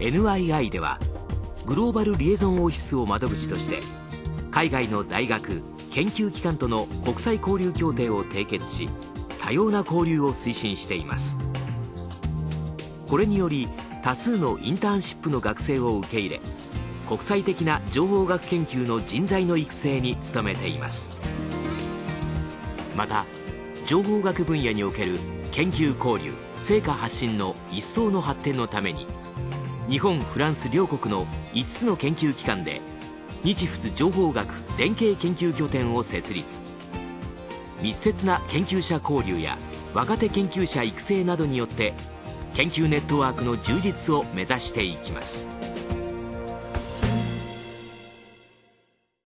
NII ではグローバルリエゾンオフィスを窓口として海外の大学研究機関との国際交流協定を締結し多様な交流を推進しています。これにより多数のインターンシップの学生を受け入れ国際的な情報学研究の人材の育成に努めています。また情報学分野における研究交流成果発信の一層の発展のために日本フランス両国の5つの研究機関で日仏情報学連携研究拠点を設立密接な研究者交流や若手研究者育成などによって研究ネットワークの充実を目指していきます。